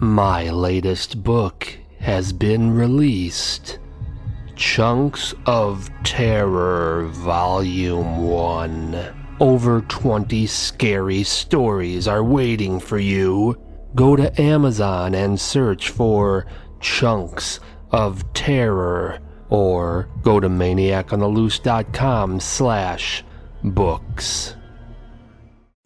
My latest book has been released. Chunks of Terror, Volume 1. Over 20 scary stories are waiting for you. Go to Amazon and search for Chunks of Terror or go to maniacontheloose.com slash books.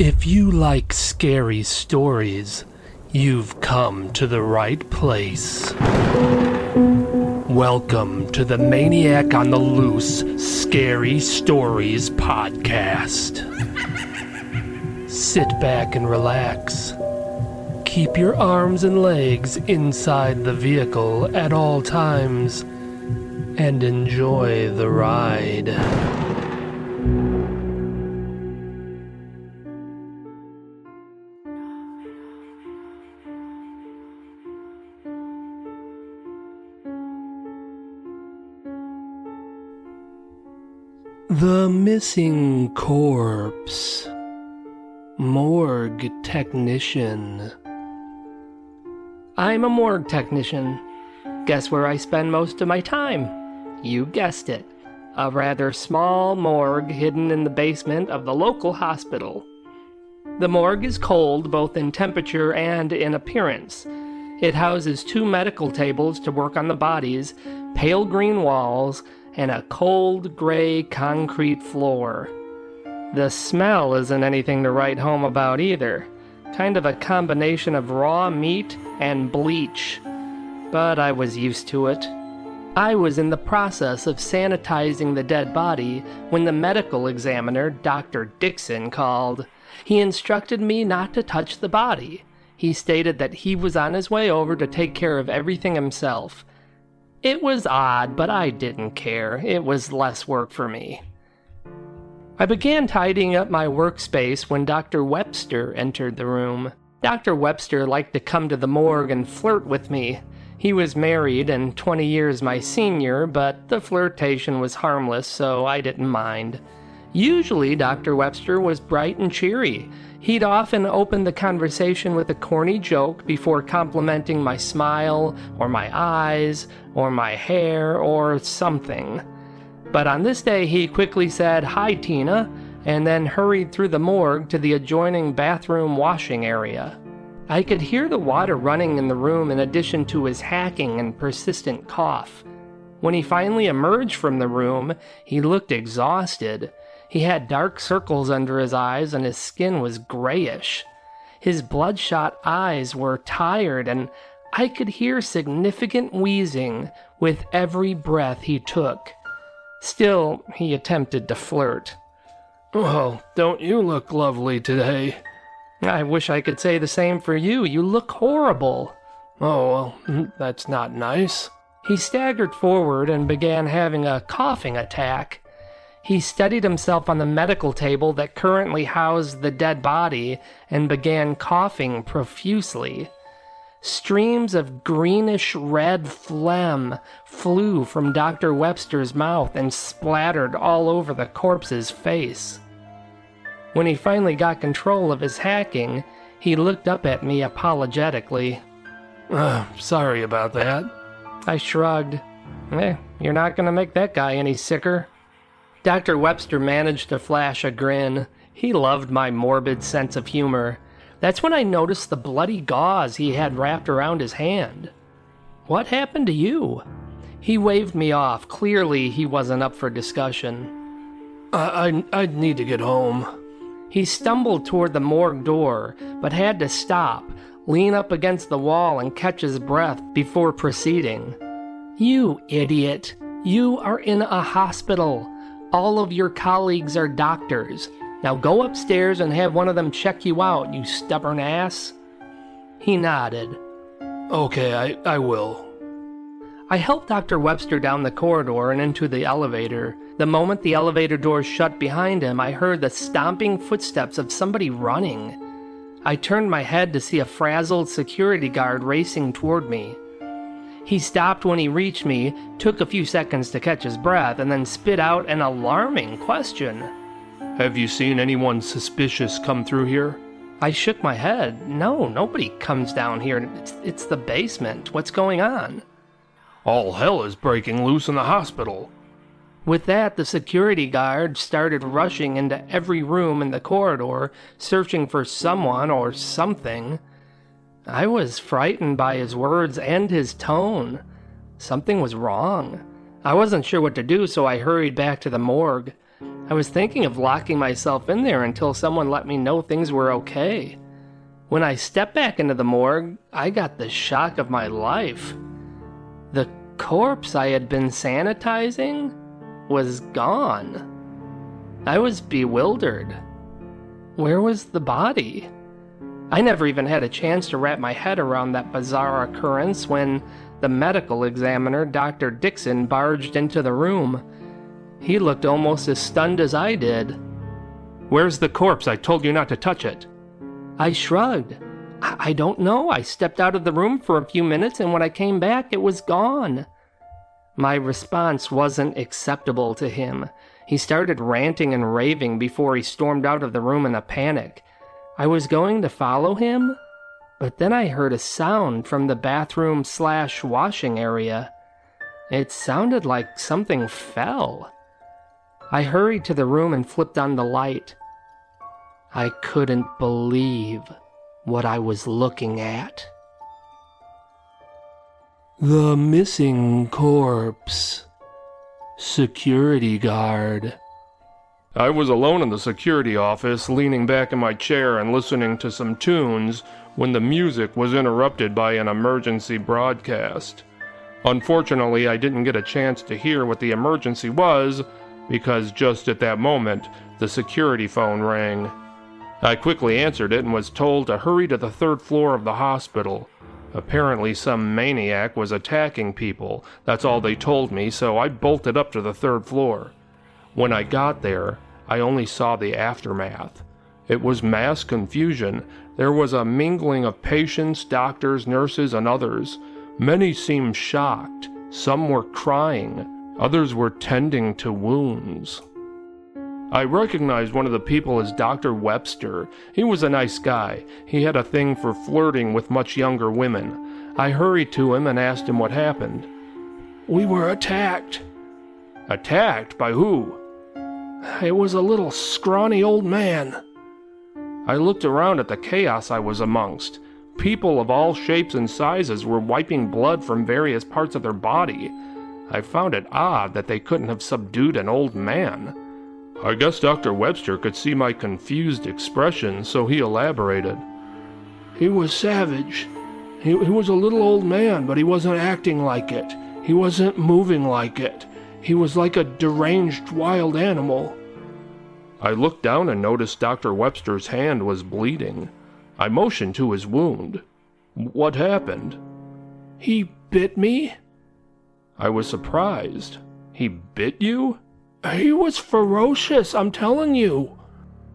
If you like scary stories, you've come to the right place. Welcome to the Maniac on the Loose Scary Stories podcast. Sit back and relax. Keep your arms and legs inside the vehicle at all times and enjoy the ride. The missing corpse. Morgue technician. I'm a morgue technician. Guess where I spend most of my time? You guessed it. A rather small morgue hidden in the basement of the local hospital. The morgue is cold both in temperature and in appearance. It houses two medical tables to work on the bodies, pale green walls, and a cold gray concrete floor. The smell isn't anything to write home about either. Kind of a combination of raw meat and bleach. But I was used to it. I was in the process of sanitizing the dead body when the medical examiner, Dr. Dixon, called. He instructed me not to touch the body. He stated that he was on his way over to take care of everything himself. It was odd, but I didn't care. It was less work for me. I began tidying up my workspace when Dr. Webster entered the room. Dr. Webster liked to come to the morgue and flirt with me. He was married and 20 years my senior, but the flirtation was harmless, so I didn't mind. Usually, Dr. Webster was bright and cheery. He'd often open the conversation with a corny joke before complimenting my smile, or my eyes, or my hair, or something. But on this day, he quickly said, Hi, Tina, and then hurried through the morgue to the adjoining bathroom washing area. I could hear the water running in the room in addition to his hacking and persistent cough. When he finally emerged from the room, he looked exhausted. He had dark circles under his eyes and his skin was grayish. His bloodshot eyes were tired, and I could hear significant wheezing with every breath he took. Still, he attempted to flirt. Oh, don't you look lovely today? I wish I could say the same for you. You look horrible. Oh, well, mm, that's not nice. He staggered forward and began having a coughing attack. He steadied himself on the medical table that currently housed the dead body and began coughing profusely. Streams of greenish red phlegm flew from Dr. Webster's mouth and splattered all over the corpse's face. When he finally got control of his hacking, he looked up at me apologetically. Uh, sorry about that. I shrugged. Eh, you're not gonna make that guy any sicker. Dr. Webster managed to flash a grin. He loved my morbid sense of humor. That's when I noticed the bloody gauze he had wrapped around his hand. What happened to you? He waved me off. Clearly, he wasn't up for discussion. I, I, I need to get home. He stumbled toward the morgue door, but had to stop, lean up against the wall, and catch his breath before proceeding. You idiot! You are in a hospital. All of your colleagues are doctors. Now go upstairs and have one of them check you out, you stubborn ass. He nodded. Okay, I, I will. I helped Dr. Webster down the corridor and into the elevator. The moment the elevator doors shut behind him, I heard the stomping footsteps of somebody running. I turned my head to see a frazzled security guard racing toward me. He stopped when he reached me, took a few seconds to catch his breath, and then spit out an alarming question. Have you seen anyone suspicious come through here? I shook my head. No, nobody comes down here. It's, it's the basement. What's going on? All hell is breaking loose in the hospital. With that, the security guard started rushing into every room in the corridor, searching for someone or something. I was frightened by his words and his tone. Something was wrong. I wasn't sure what to do, so I hurried back to the morgue. I was thinking of locking myself in there until someone let me know things were okay. When I stepped back into the morgue, I got the shock of my life. The corpse I had been sanitizing was gone. I was bewildered. Where was the body? I never even had a chance to wrap my head around that bizarre occurrence when the medical examiner, Dr. Dixon, barged into the room. He looked almost as stunned as I did. Where's the corpse? I told you not to touch it. I shrugged. I, I don't know. I stepped out of the room for a few minutes, and when I came back, it was gone. My response wasn't acceptable to him. He started ranting and raving before he stormed out of the room in a panic. I was going to follow him, but then I heard a sound from the bathroom slash washing area. It sounded like something fell. I hurried to the room and flipped on the light. I couldn't believe what I was looking at. The missing corpse. Security guard. I was alone in the security office, leaning back in my chair and listening to some tunes when the music was interrupted by an emergency broadcast. Unfortunately, I didn't get a chance to hear what the emergency was because just at that moment, the security phone rang. I quickly answered it and was told to hurry to the third floor of the hospital. Apparently, some maniac was attacking people. That's all they told me, so I bolted up to the third floor. When I got there, I only saw the aftermath. It was mass confusion. There was a mingling of patients, doctors, nurses, and others. Many seemed shocked. Some were crying. Others were tending to wounds. I recognized one of the people as Dr. Webster. He was a nice guy. He had a thing for flirting with much younger women. I hurried to him and asked him what happened. We were attacked. Attacked? By who? It was a little scrawny old man. I looked around at the chaos I was amongst. People of all shapes and sizes were wiping blood from various parts of their body. I found it odd that they couldn't have subdued an old man. I guess Dr. Webster could see my confused expression, so he elaborated. He was savage. He, he was a little old man, but he wasn't acting like it. He wasn't moving like it. He was like a deranged wild animal. I looked down and noticed Dr. Webster's hand was bleeding. I motioned to his wound. What happened? He bit me. I was surprised. He bit you? He was ferocious, I'm telling you.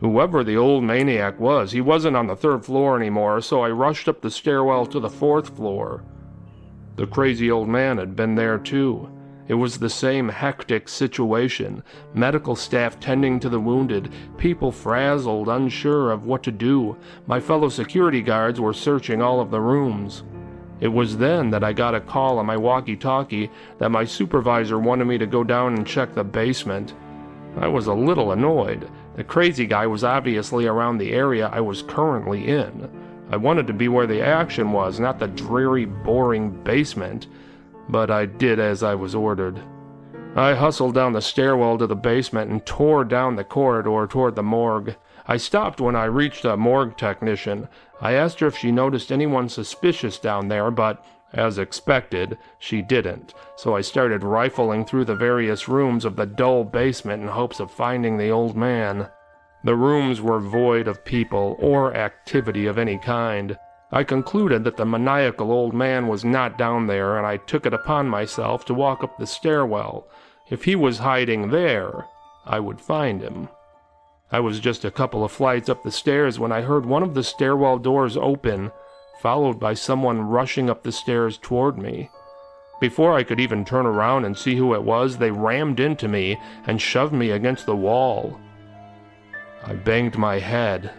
Whoever the old maniac was, he wasn't on the third floor anymore, so I rushed up the stairwell to the fourth floor. The crazy old man had been there too. It was the same hectic situation medical staff tending to the wounded, people frazzled, unsure of what to do. My fellow security guards were searching all of the rooms. It was then that I got a call on my walkie talkie that my supervisor wanted me to go down and check the basement. I was a little annoyed. The crazy guy was obviously around the area I was currently in. I wanted to be where the action was, not the dreary, boring basement, but I did as I was ordered. I hustled down the stairwell to the basement and tore down the corridor toward the morgue. I stopped when I reached a morgue technician. I asked her if she noticed anyone suspicious down there, but As expected, she didn't, so I started rifling through the various rooms of the dull basement in hopes of finding the old man. The rooms were void of people or activity of any kind. I concluded that the maniacal old man was not down there, and I took it upon myself to walk up the stairwell. If he was hiding there, I would find him. I was just a couple of flights up the stairs when I heard one of the stairwell doors open, followed by someone rushing up the stairs toward me. Before I could even turn around and see who it was, they rammed into me and shoved me against the wall. I banged my head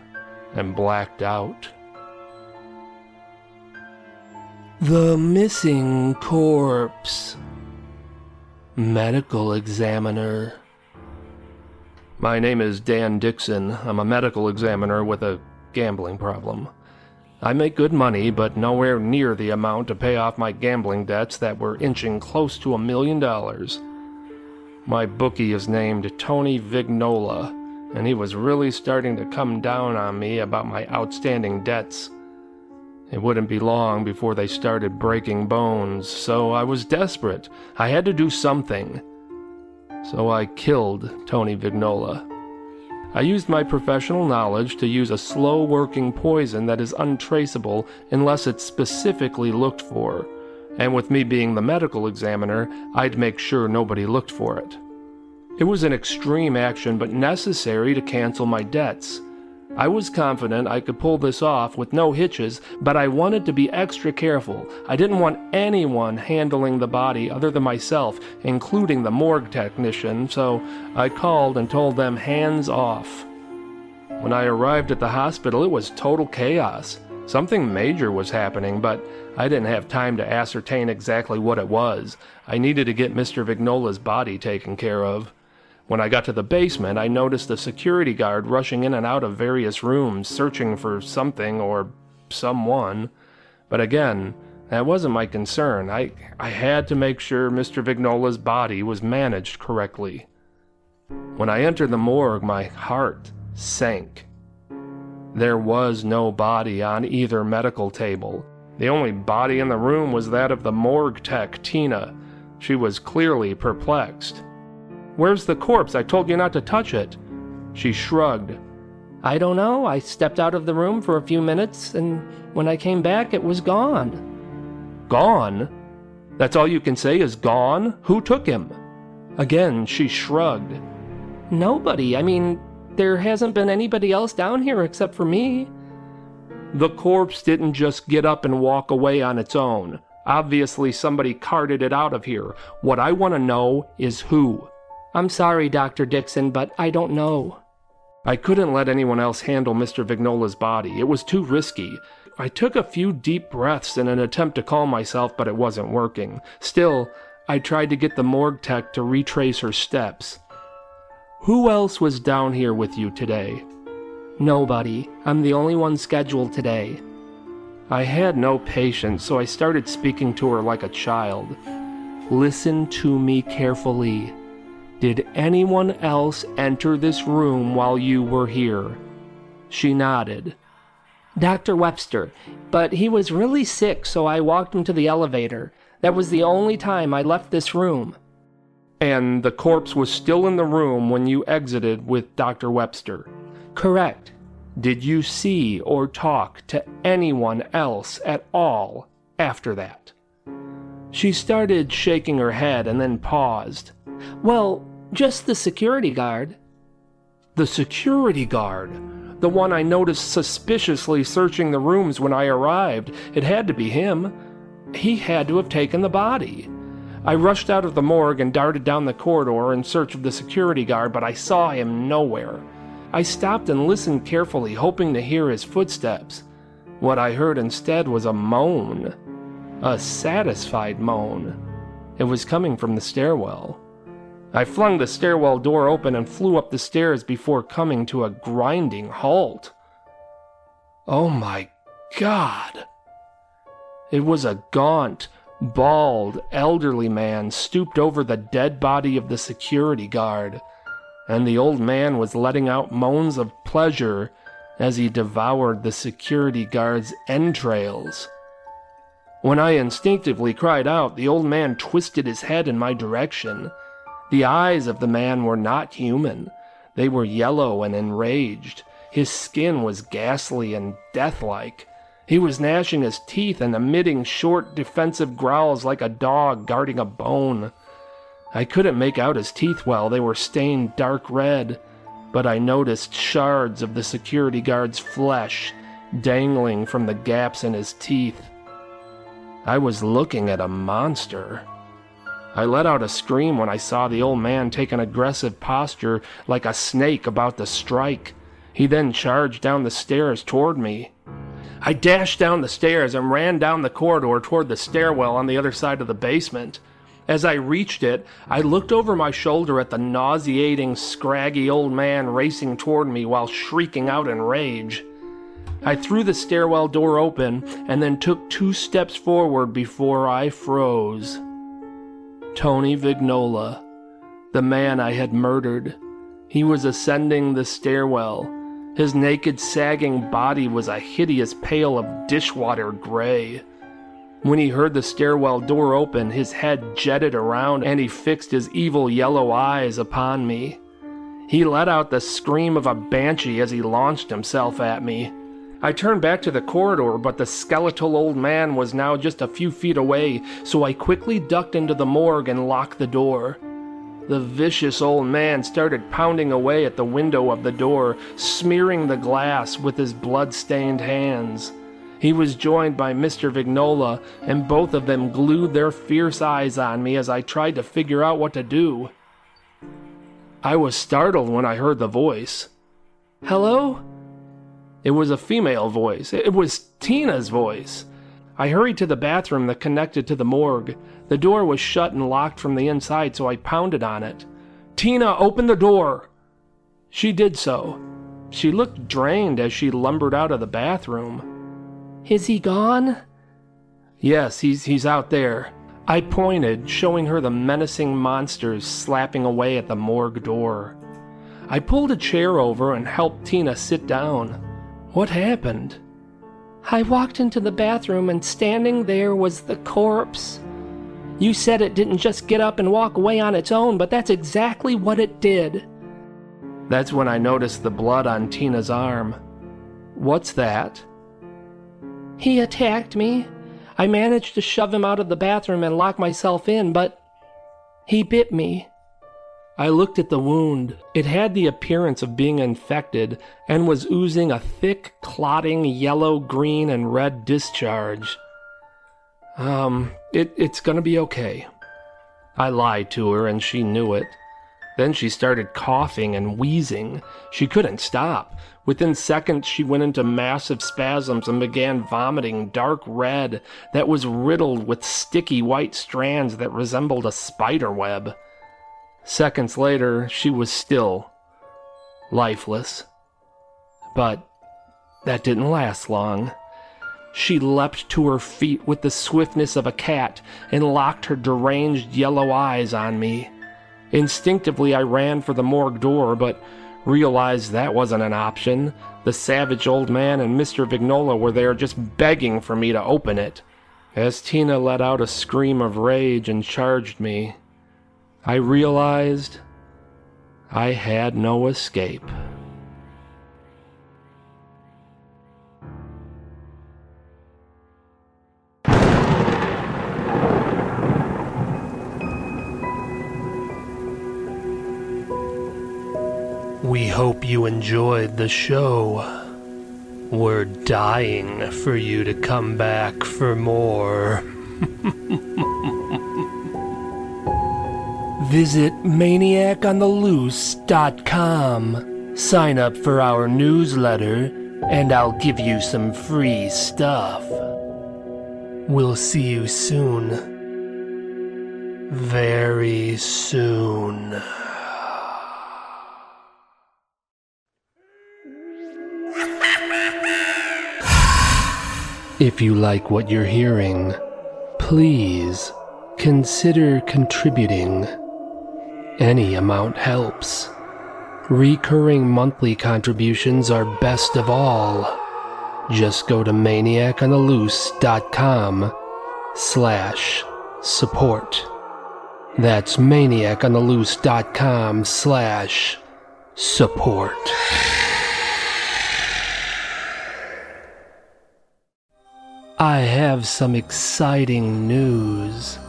and blacked out. The missing corpse. Medical examiner. My name is Dan Dixon. I'm a medical examiner with a gambling problem. I make good money, but nowhere near the amount to pay off my gambling debts that were inching close to a million dollars. My bookie is named Tony Vignola, and he was really starting to come down on me about my outstanding debts. It wouldn't be long before they started breaking bones, so I was desperate. I had to do something. So I killed Tony Vignola. I used my professional knowledge to use a slow working poison that is untraceable unless it's specifically looked for. And with me being the medical examiner, I'd make sure nobody looked for it. It was an extreme action, but necessary to cancel my debts. I was confident I could pull this off with no hitches, but I wanted to be extra careful. I didn't want anyone handling the body other than myself, including the morgue technician, so I called and told them hands off. When I arrived at the hospital, it was total chaos. Something major was happening, but I didn't have time to ascertain exactly what it was. I needed to get Mr. Vignola's body taken care of. When I got to the basement, I noticed a security guard rushing in and out of various rooms, searching for something or someone. But again, that wasn't my concern. I, I had to make sure Mr. Vignola's body was managed correctly. When I entered the morgue, my heart sank. There was no body on either medical table. The only body in the room was that of the morgue tech, Tina. She was clearly perplexed. Where's the corpse? I told you not to touch it. She shrugged. I don't know. I stepped out of the room for a few minutes, and when I came back, it was gone. Gone? That's all you can say is gone? Who took him? Again, she shrugged. Nobody. I mean, there hasn't been anybody else down here except for me. The corpse didn't just get up and walk away on its own. Obviously, somebody carted it out of here. What I want to know is who. I'm sorry, Dr. Dixon, but I don't know. I couldn't let anyone else handle Mr. Vignola's body. It was too risky. I took a few deep breaths in an attempt to calm myself, but it wasn't working. Still, I tried to get the morgue tech to retrace her steps. Who else was down here with you today? Nobody. I'm the only one scheduled today. I had no patience, so I started speaking to her like a child. Listen to me carefully. Did anyone else enter this room while you were here? She nodded. Dr. Webster, but he was really sick, so I walked him to the elevator. That was the only time I left this room. And the corpse was still in the room when you exited with Dr. Webster? Correct. Did you see or talk to anyone else at all after that? She started shaking her head and then paused. Well, just the security guard. The security guard? The one I noticed suspiciously searching the rooms when I arrived. It had to be him. He had to have taken the body. I rushed out of the morgue and darted down the corridor in search of the security guard, but I saw him nowhere. I stopped and listened carefully, hoping to hear his footsteps. What I heard instead was a moan. A satisfied moan. It was coming from the stairwell. I flung the stairwell door open and flew up the stairs before coming to a grinding halt. Oh my God! It was a gaunt, bald, elderly man stooped over the dead body of the security guard, and the old man was letting out moans of pleasure as he devoured the security guard's entrails. When I instinctively cried out, the old man twisted his head in my direction. The eyes of the man were not human. They were yellow and enraged. His skin was ghastly and deathlike. He was gnashing his teeth and emitting short, defensive growls like a dog guarding a bone. I couldn't make out his teeth well, they were stained dark red, but I noticed shards of the security guard's flesh dangling from the gaps in his teeth. I was looking at a monster. I let out a scream when I saw the old man take an aggressive posture like a snake about to strike. He then charged down the stairs toward me. I dashed down the stairs and ran down the corridor toward the stairwell on the other side of the basement. As I reached it, I looked over my shoulder at the nauseating, scraggy old man racing toward me while shrieking out in rage. I threw the stairwell door open and then took two steps forward before I froze. Tony Vignola, the man I had murdered. He was ascending the stairwell. His naked, sagging body was a hideous pail of dishwater gray. When he heard the stairwell door open, his head jetted around and he fixed his evil yellow eyes upon me. He let out the scream of a banshee as he launched himself at me. I turned back to the corridor, but the skeletal old man was now just a few feet away, so I quickly ducked into the morgue and locked the door. The vicious old man started pounding away at the window of the door, smearing the glass with his blood stained hands. He was joined by Mr. Vignola, and both of them glued their fierce eyes on me as I tried to figure out what to do. I was startled when I heard the voice. Hello? It was a female voice. It was Tina's voice. I hurried to the bathroom that connected to the morgue. The door was shut and locked from the inside, so I pounded on it. Tina, open the door! She did so. She looked drained as she lumbered out of the bathroom. Is he gone? Yes, he's, he's out there. I pointed, showing her the menacing monsters slapping away at the morgue door. I pulled a chair over and helped Tina sit down. What happened? I walked into the bathroom and standing there was the corpse. You said it didn't just get up and walk away on its own, but that's exactly what it did. That's when I noticed the blood on Tina's arm. What's that? He attacked me. I managed to shove him out of the bathroom and lock myself in, but he bit me. I looked at the wound. It had the appearance of being infected and was oozing a thick, clotting yellow, green, and red discharge. Um, it, it's gonna be okay. I lied to her and she knew it. Then she started coughing and wheezing. She couldn't stop. Within seconds, she went into massive spasms and began vomiting dark red that was riddled with sticky white strands that resembled a spider web. Seconds later, she was still lifeless. But that didn't last long. She leapt to her feet with the swiftness of a cat and locked her deranged yellow eyes on me. Instinctively, I ran for the morgue door, but realized that wasn't an option. The savage old man and Mr. Vignola were there just begging for me to open it. As Tina let out a scream of rage and charged me, I realized I had no escape. We hope you enjoyed the show. We're dying for you to come back for more. Visit maniacontheloose.com. Sign up for our newsletter, and I'll give you some free stuff. We'll see you soon. Very soon. If you like what you're hearing, please consider contributing. Any amount helps. Recurring monthly contributions are best of all. Just go to maniacontheloose.com slash support. That's maniacontheloose.com slash support. I have some exciting news.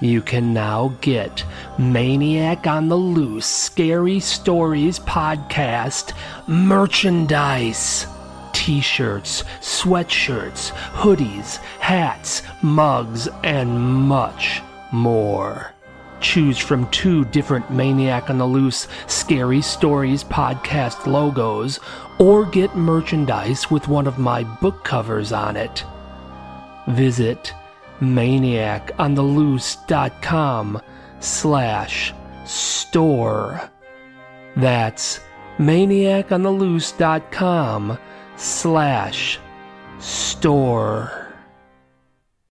You can now get Maniac on the Loose Scary Stories podcast merchandise. T shirts, sweatshirts, hoodies, hats, mugs, and much more. Choose from two different Maniac on the Loose Scary Stories podcast logos, or get merchandise with one of my book covers on it. Visit maniacontheloose.com slash store. That's maniacontheloose.com slash store.